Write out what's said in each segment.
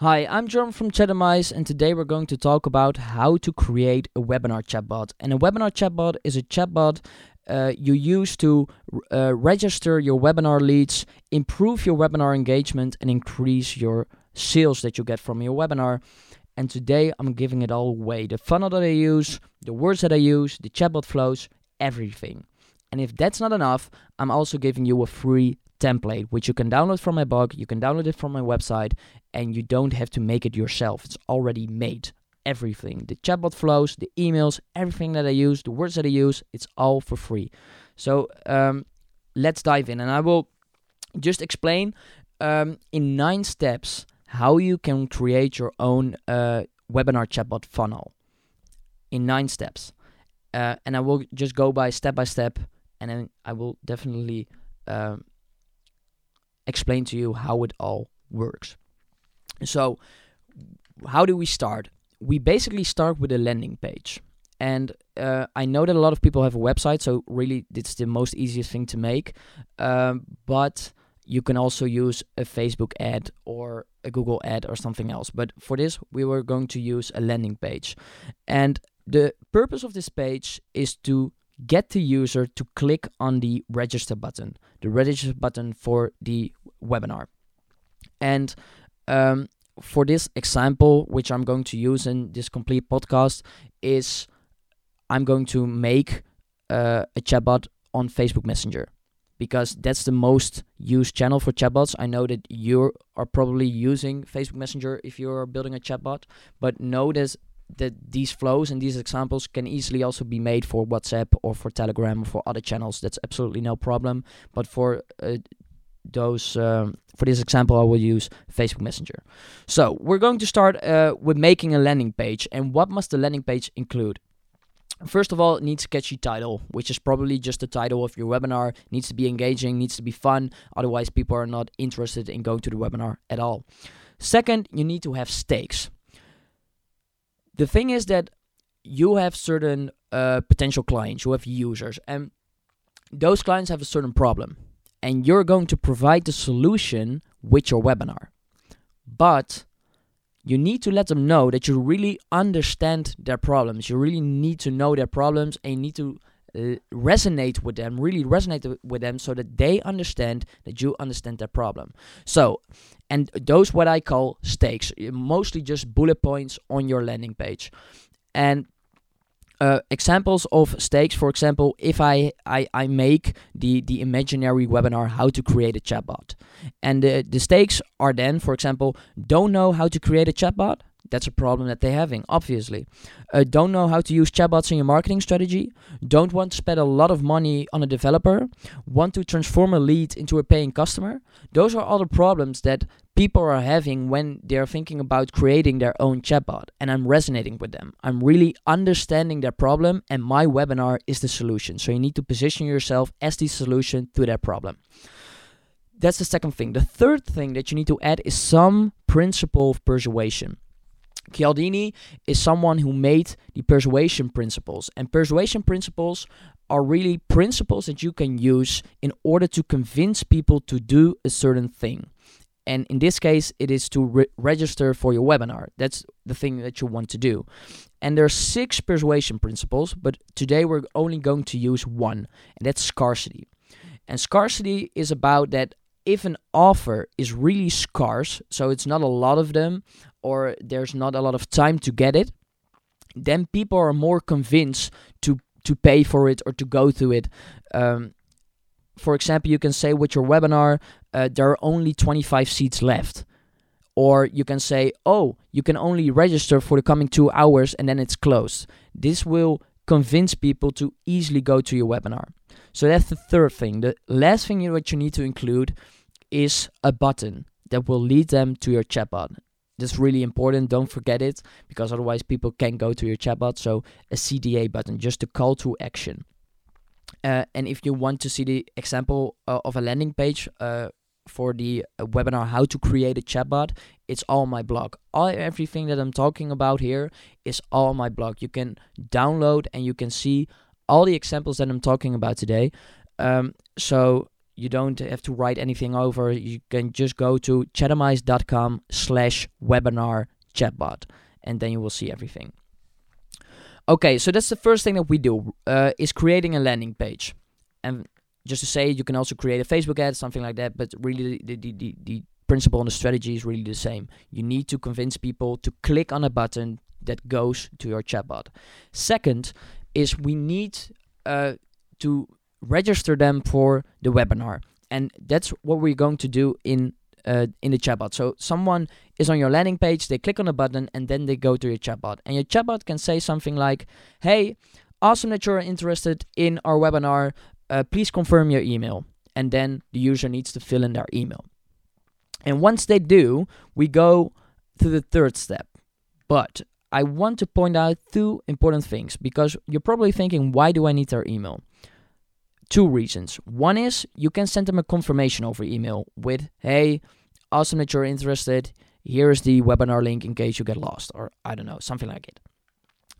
Hi, I'm John from Chatimize, and today we're going to talk about how to create a webinar chatbot. And a webinar chatbot is a chatbot uh, you use to uh, register your webinar leads, improve your webinar engagement, and increase your sales that you get from your webinar. And today I'm giving it all away the funnel that I use, the words that I use, the chatbot flows, everything. And if that's not enough, I'm also giving you a free template, which you can download from my blog, you can download it from my website, and you don't have to make it yourself. It's already made. Everything the chatbot flows, the emails, everything that I use, the words that I use, it's all for free. So um, let's dive in, and I will just explain um, in nine steps how you can create your own uh, webinar chatbot funnel. In nine steps. Uh, and I will just go by step by step, and then I will definitely um, explain to you how it all works. So, how do we start? We basically start with a landing page. And uh, I know that a lot of people have a website, so really it's the most easiest thing to make. Um, but you can also use a Facebook ad or a Google ad or something else. But for this, we were going to use a landing page. And the purpose of this page is to get the user to click on the register button, the register button for the webinar. And um, for this example, which I'm going to use in this complete podcast, is I'm going to make uh, a chatbot on Facebook Messenger because that's the most used channel for chatbots. I know that you are probably using Facebook Messenger if you're building a chatbot, but notice that these flows and these examples can easily also be made for WhatsApp or for Telegram or for other channels. That's absolutely no problem. But for uh, those um, for this example, I will use Facebook Messenger. So we're going to start uh, with making a landing page. And what must the landing page include? First of all, it needs a catchy title, which is probably just the title of your webinar. It needs to be engaging, needs to be fun. Otherwise, people are not interested in going to the webinar at all. Second, you need to have stakes. The thing is that you have certain uh, potential clients, you have users, and those clients have a certain problem and you're going to provide the solution with your webinar. But you need to let them know that you really understand their problems. You really need to know their problems and you need to uh, resonate with them, really resonate with them so that they understand that you understand their problem. So, and those what I call stakes, mostly just bullet points on your landing page. And uh, examples of stakes. For example if I, I i make the the imaginary webinar how to create a chatbot. And the, the stakes are then for example don't know how to create a chatbot that's a problem that they're having, obviously. Uh, don't know how to use chatbots in your marketing strategy. Don't want to spend a lot of money on a developer. Want to transform a lead into a paying customer. Those are all the problems that people are having when they're thinking about creating their own chatbot. And I'm resonating with them. I'm really understanding their problem, and my webinar is the solution. So you need to position yourself as the solution to their problem. That's the second thing. The third thing that you need to add is some principle of persuasion. Cialdini is someone who made the persuasion principles, and persuasion principles are really principles that you can use in order to convince people to do a certain thing. And in this case, it is to re- register for your webinar. That's the thing that you want to do. And there are six persuasion principles, but today we're only going to use one, and that's scarcity. And scarcity is about that if an offer is really scarce, so it's not a lot of them, or there's not a lot of time to get it, then people are more convinced to to pay for it or to go to it. Um, for example, you can say with your webinar, uh, there are only 25 seats left. Or you can say, oh, you can only register for the coming two hours and then it's closed. This will convince people to easily go to your webinar. So that's the third thing. The last thing that you need to include is a button that will lead them to your chatbot. That's really important. Don't forget it because otherwise people can go to your chatbot. So a CTA button, just a call to action. Uh, and if you want to see the example uh, of a landing page uh, for the uh, webinar how to create a chatbot, it's all my blog. All everything that I'm talking about here is all my blog. You can download and you can see all the examples that I'm talking about today. Um, so you don't have to write anything over. You can just go to chatimize.com slash webinar chatbot and then you will see everything. Okay, so that's the first thing that we do uh, is creating a landing page. And just to say, you can also create a Facebook ad, something like that. But really, the, the, the, the principle and the strategy is really the same. You need to convince people to click on a button that goes to your chatbot. Second is we need uh, to register them for the webinar. And that's what we're going to do in uh, in the chatbot. So someone is on your landing page, they click on a button, and then they go to your chatbot. And your chatbot can say something like, "Hey, awesome that you're interested in our webinar. Uh, please confirm your email." And then the user needs to fill in their email. And once they do, we go to the third step. But I want to point out two important things because you're probably thinking, why do I need their email? Two reasons. One is you can send them a confirmation over email with, hey, awesome that you're interested. Here is the webinar link in case you get lost, or I don't know, something like it.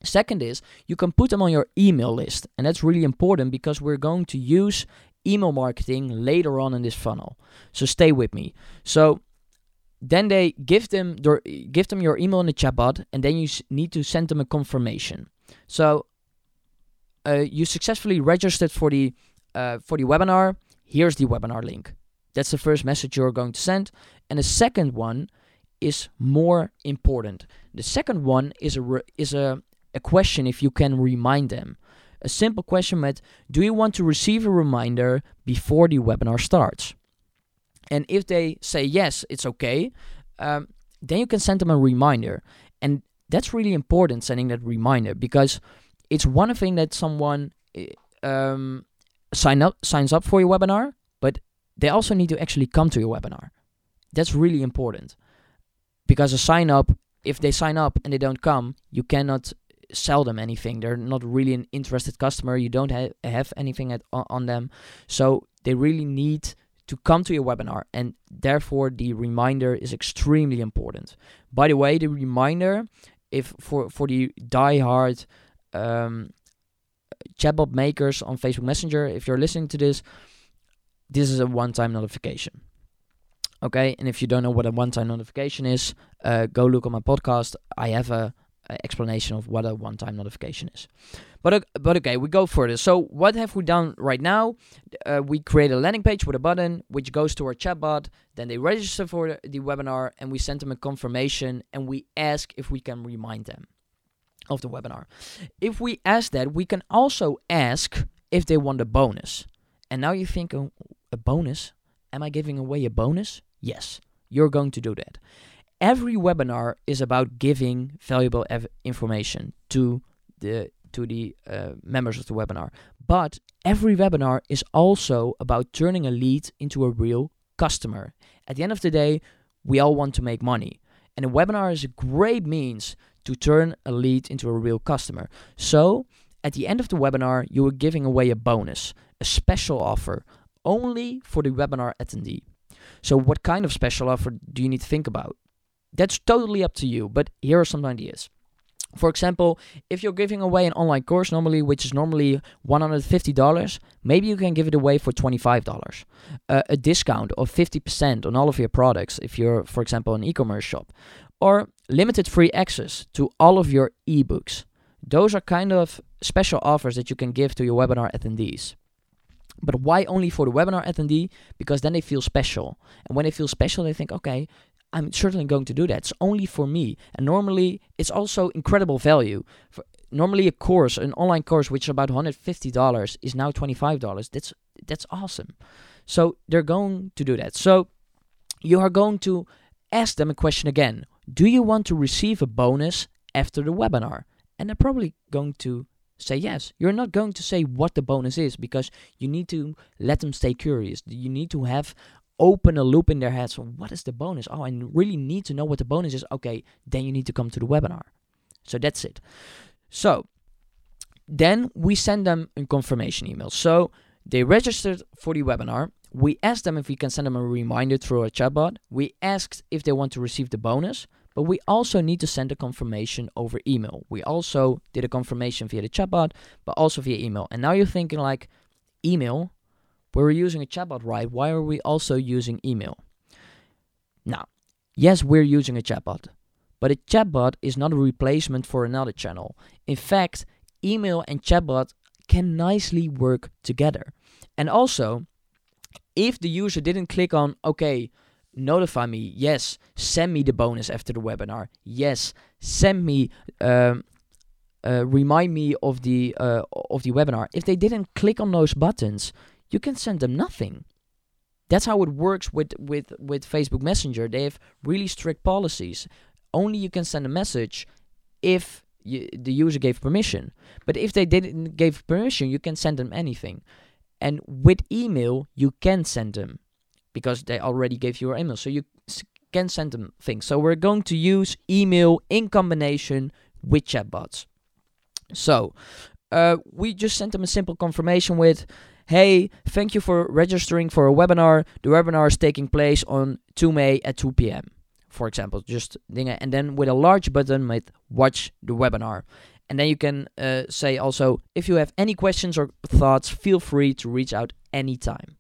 Second is you can put them on your email list, and that's really important because we're going to use email marketing later on in this funnel. So stay with me. So then they give them their, give them your email in the chatbot, and then you need to send them a confirmation. So uh, you successfully registered for the uh, for the webinar. Here's the webinar link. That's the first message you're going to send, and the second one is more important. The second one is a re- is a a question if you can remind them. A simple question with Do you want to receive a reminder before the webinar starts? And if they say yes, it's okay, um, then you can send them a reminder. And that's really important, sending that reminder, because it's one thing that someone eh, um, sign up signs up for your webinar, but they also need to actually come to your webinar. That's really important because a sign up, if they sign up and they don't come, you cannot sell them anything. They're not really an interested customer. You don't ha- have anything at, on them, so they really need to come to your webinar, and therefore the reminder is extremely important. By the way, the reminder, if for for the die-hard um, chatbot makers on Facebook Messenger, if you're listening to this, this is a one-time notification. Okay, and if you don't know what a one-time notification is, uh, go look on my podcast. I have a explanation of what a one-time notification is. But but okay, we go further. So what have we done right now? Uh, we create a landing page with a button which goes to our chatbot. Then they register for the webinar, and we send them a confirmation, and we ask if we can remind them of the webinar. If we ask that, we can also ask if they want a bonus. And now you think, oh, a bonus? Am I giving away a bonus? Yes, you're going to do that every webinar is about giving valuable ev- information to the to the uh, members of the webinar. But every webinar is also about turning a lead into a real customer. At the end of the day, we all want to make money, and a webinar is a great means to turn a lead into a real customer. So, at the end of the webinar, you are giving away a bonus, a special offer only for the webinar attendee. So, what kind of special offer do you need to think about? That's totally up to you, but here are some ideas. For example, if you're giving away an online course normally, which is normally $150, maybe you can give it away for $25. Uh, a discount of 50% on all of your products if you're, for example, an e-commerce shop. Or limited free access to all of your ebooks. Those are kind of special offers that you can give to your webinar attendees. But why only for the webinar attendee? Because then they feel special. And when they feel special, they think, okay, I'm certainly going to do that. It's only for me. And normally, it's also incredible value. For, normally, a course, an online course, which is about $150, is now $25. That's that's awesome. So they're going to do that. So you are going to ask them a question again. Do you want to receive a bonus after the webinar? And they're probably going to say yes. You're not going to say what the bonus is because you need to let them stay curious. You need to have open a loop in their heads. So what is the bonus? Oh, I really need to know what the bonus is. Okay, then you need to come to the webinar. So that's it. So then we send them a confirmation email. So they registered for the webinar. We asked them if we can send them a reminder through a chatbot. We asked if they want to receive the bonus, but we also need to send a confirmation over email. We also did a confirmation via the chatbot, but also via email. And now you're thinking like, email? we're using a chatbot, right? Why are we also using email? Now, yes, we're using a chatbot, but a chatbot is not a replacement for another channel. In fact, email and chatbot can nicely work together. And also, if the user didn't click on, okay, notify me, yes, send me the bonus after the webinar, yes, send me, um, uh, remind me of the uh, of the webinar. If they didn't click on those buttons, you can send them nothing. That's how it works with with with Facebook Messenger. They have really strict policies. Only you can send a message if you, the user gave permission. But if they didn't give permission, you can send them anything. And with email, you can send them because they already gave you your email. So you can send them things. So we're going to use email in combination with chatbots. So uh, we just sent them a simple confirmation with, hey, thank you for registering for a webinar. The webinar is taking place on 2 May at 2 p.m for example, just and then with a large button with watch the webinar. And then you can uh, say also, if you have any questions or thoughts, feel free to reach out anytime.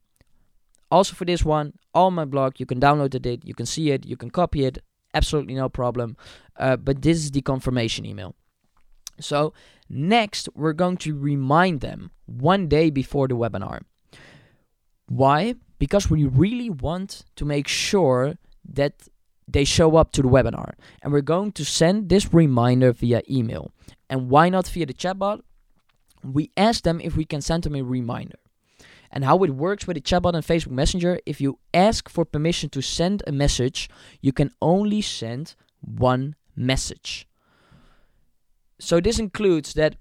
Also for this one, on my blog, you can download it, you can see it, you can copy it, absolutely no problem. Uh, but this is the confirmation email. So next, we're going to remind them one day before the webinar. Why? Because we really want to make sure that they show up to the webinar. And we're going to send this reminder via email. And why not via the chatbot? We ask them if we can send them a reminder. And how it works with the chatbot and Facebook Messenger, if you ask for permission to send a message, you can only send one message. So this includes that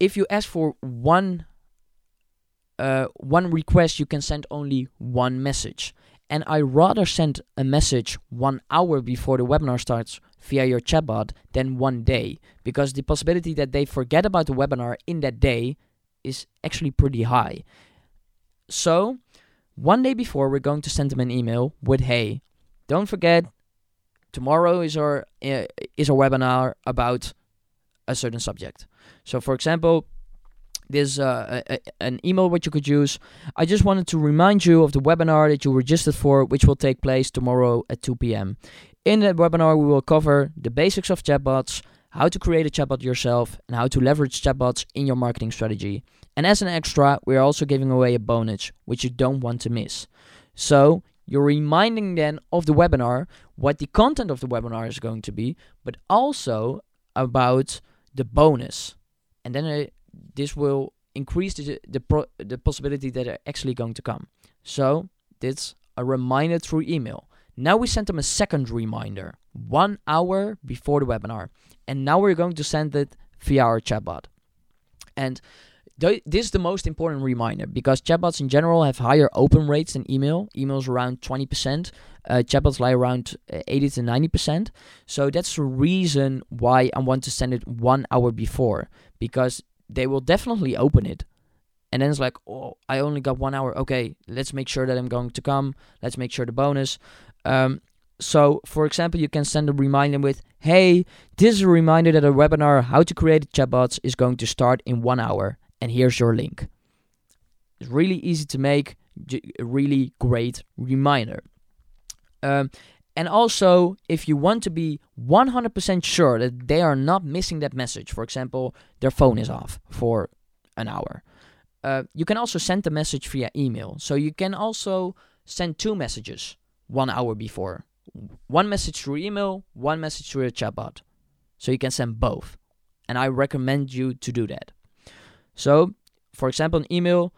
if you ask for one uh, one request, you can send only one message and I rather send a message one hour before the webinar starts via your chatbot than one day because the possibility that they forget about the webinar in that day is actually pretty high. So, one day before, we're going to send them an email with, "Hey, don't forget, tomorrow is our uh, is our webinar about a certain subject." So, for example, there's uh, a, an email which you could use. I just wanted to remind you of the webinar that you registered for, which will take place tomorrow at 2 p.m. In that webinar, we will cover the basics of chatbots, how to create a chatbot yourself, and how to leverage chatbots in your marketing strategy. And as an extra, we are also giving away a bonus, which you don't want to miss. So, you're reminding then of the webinar, what the content of the webinar is going to be, but also about the bonus. And then uh, this will increase the the, pro- the possibility that they're actually going to come. So that's a reminder through email. Now we send them a second reminder one hour before the webinar, and now we're going to send it via our chatbot. And th- this is the most important reminder because chatbots in general have higher open rates than email. Emails around 20%, uh, chatbots lie around uh, 80 to 90%. So that's the reason why I want to send it one hour before because they will definitely open it. And then it's like, oh, I only got one hour. Okay, let's make sure that I'm going to come. Let's make sure the bonus. Um, so, for example, you can send a reminder with, hey, this is a reminder that a webinar, How to Create Chatbots, is going to start in one hour. And here's your link. It's really easy to make, a really great reminder. Um, and also, if you want to be 100% sure that they are not missing that message, for example, their phone is off for an hour, uh, you can also send the message via email. So you can also send two messages one hour before one message through email, one message through a chatbot. So you can send both. And I recommend you to do that. So, for example, an email,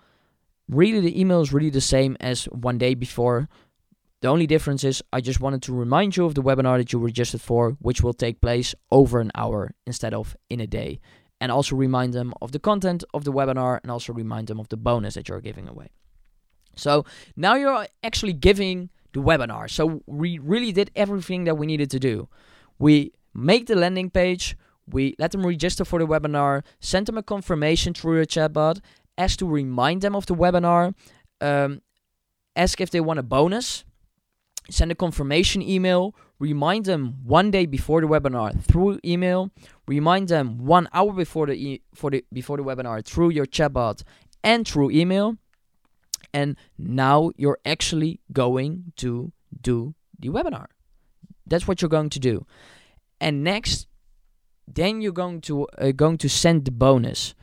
really the email is really the same as one day before. The only difference is I just wanted to remind you of the webinar that you registered for, which will take place over an hour instead of in a day. And also remind them of the content of the webinar and also remind them of the bonus that you're giving away. So now you're actually giving the webinar. So we really did everything that we needed to do. We make the landing page, we let them register for the webinar, send them a confirmation through a chatbot, ask to remind them of the webinar, um, ask if they want a bonus send a confirmation email, remind them one day before the webinar through email, remind them one hour before the, e- for the before the webinar through your chatbot and through email, and now you're actually going to do the webinar. That's what you're going to do. And next, then you're going to uh, going to send the bonus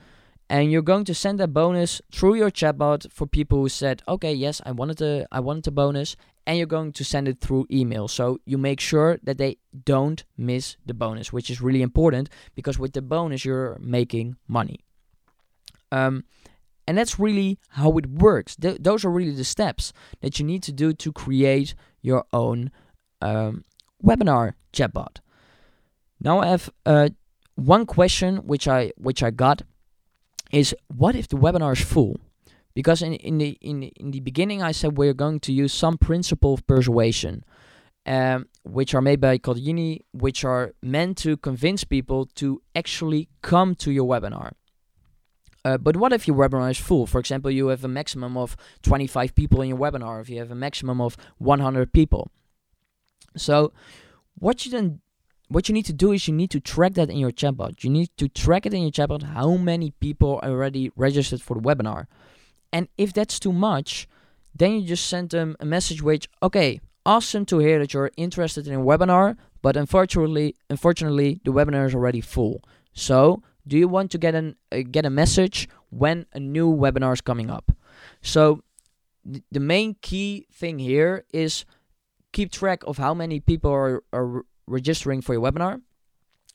and you're going to send that bonus through your chatbot for people who said okay yes i wanted a i wanted a bonus and you're going to send it through email. So you make sure that they don't miss the bonus which is really important because with the bonus you're making money. Um, and that's really how it works. Th- those are really the steps that you need to do to create your own um, webinar chatbot. Now I have uh, one question which I which I got is what if the webinar is full? Because in in the in in the beginning I said we're going to use some principle of persuasion, um, which are made by Cialdini, which are meant to convince people to actually come to your webinar. Uh, but what if your webinar is full? For example, you have a maximum of 25 people in your webinar, if you have a maximum of 100 people. So, what you then what you need to do is you need to track that in your chatbot. You need to track it in your chatbot how many people are already registered for the webinar. And if that's too much, then you just send them a message which, okay, awesome to hear that you're interested in a webinar, but unfortunately, unfortunately, the webinar is already full. So, do you want to get an uh, get a message when a new webinar is coming up? So, th- the main key thing here is keep track of how many people are, are registering for your webinar,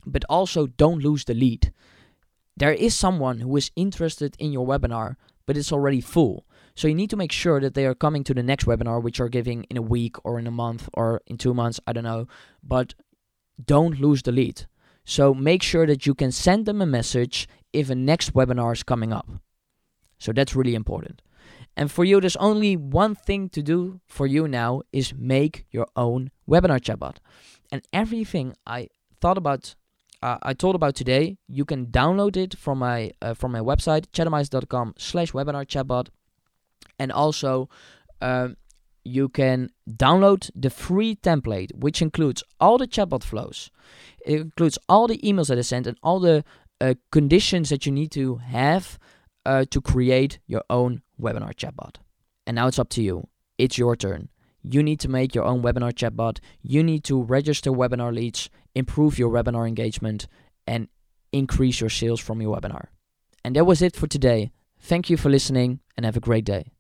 but also don't lose the lead. There is someone who is interested in your webinar, but it's already full. So you need to make sure that they are coming to the next webinar, which are giving in a week or in a month or in two months, I don't know. But don't lose the lead. So make sure that you can send them a message if a next webinar is coming up. So that's really important. And for you, there's only one thing to do for you now is make your own webinar chatbot and everything I thought about, uh, I told about today, you can download it from my uh, from my website chatimize.com slash webinar chatbot, and also um, you can download the free template, which includes all the chatbot flows. It includes all the emails that I sent and all the uh, conditions that you need to have uh, to create your own webinar chatbot. And now it's up to you. It's your turn. You need to make your own webinar chatbot. You need to register webinar leads, improve your webinar engagement, and increase your sales from your webinar. And that was it for today. Thank you for listening and have a great day.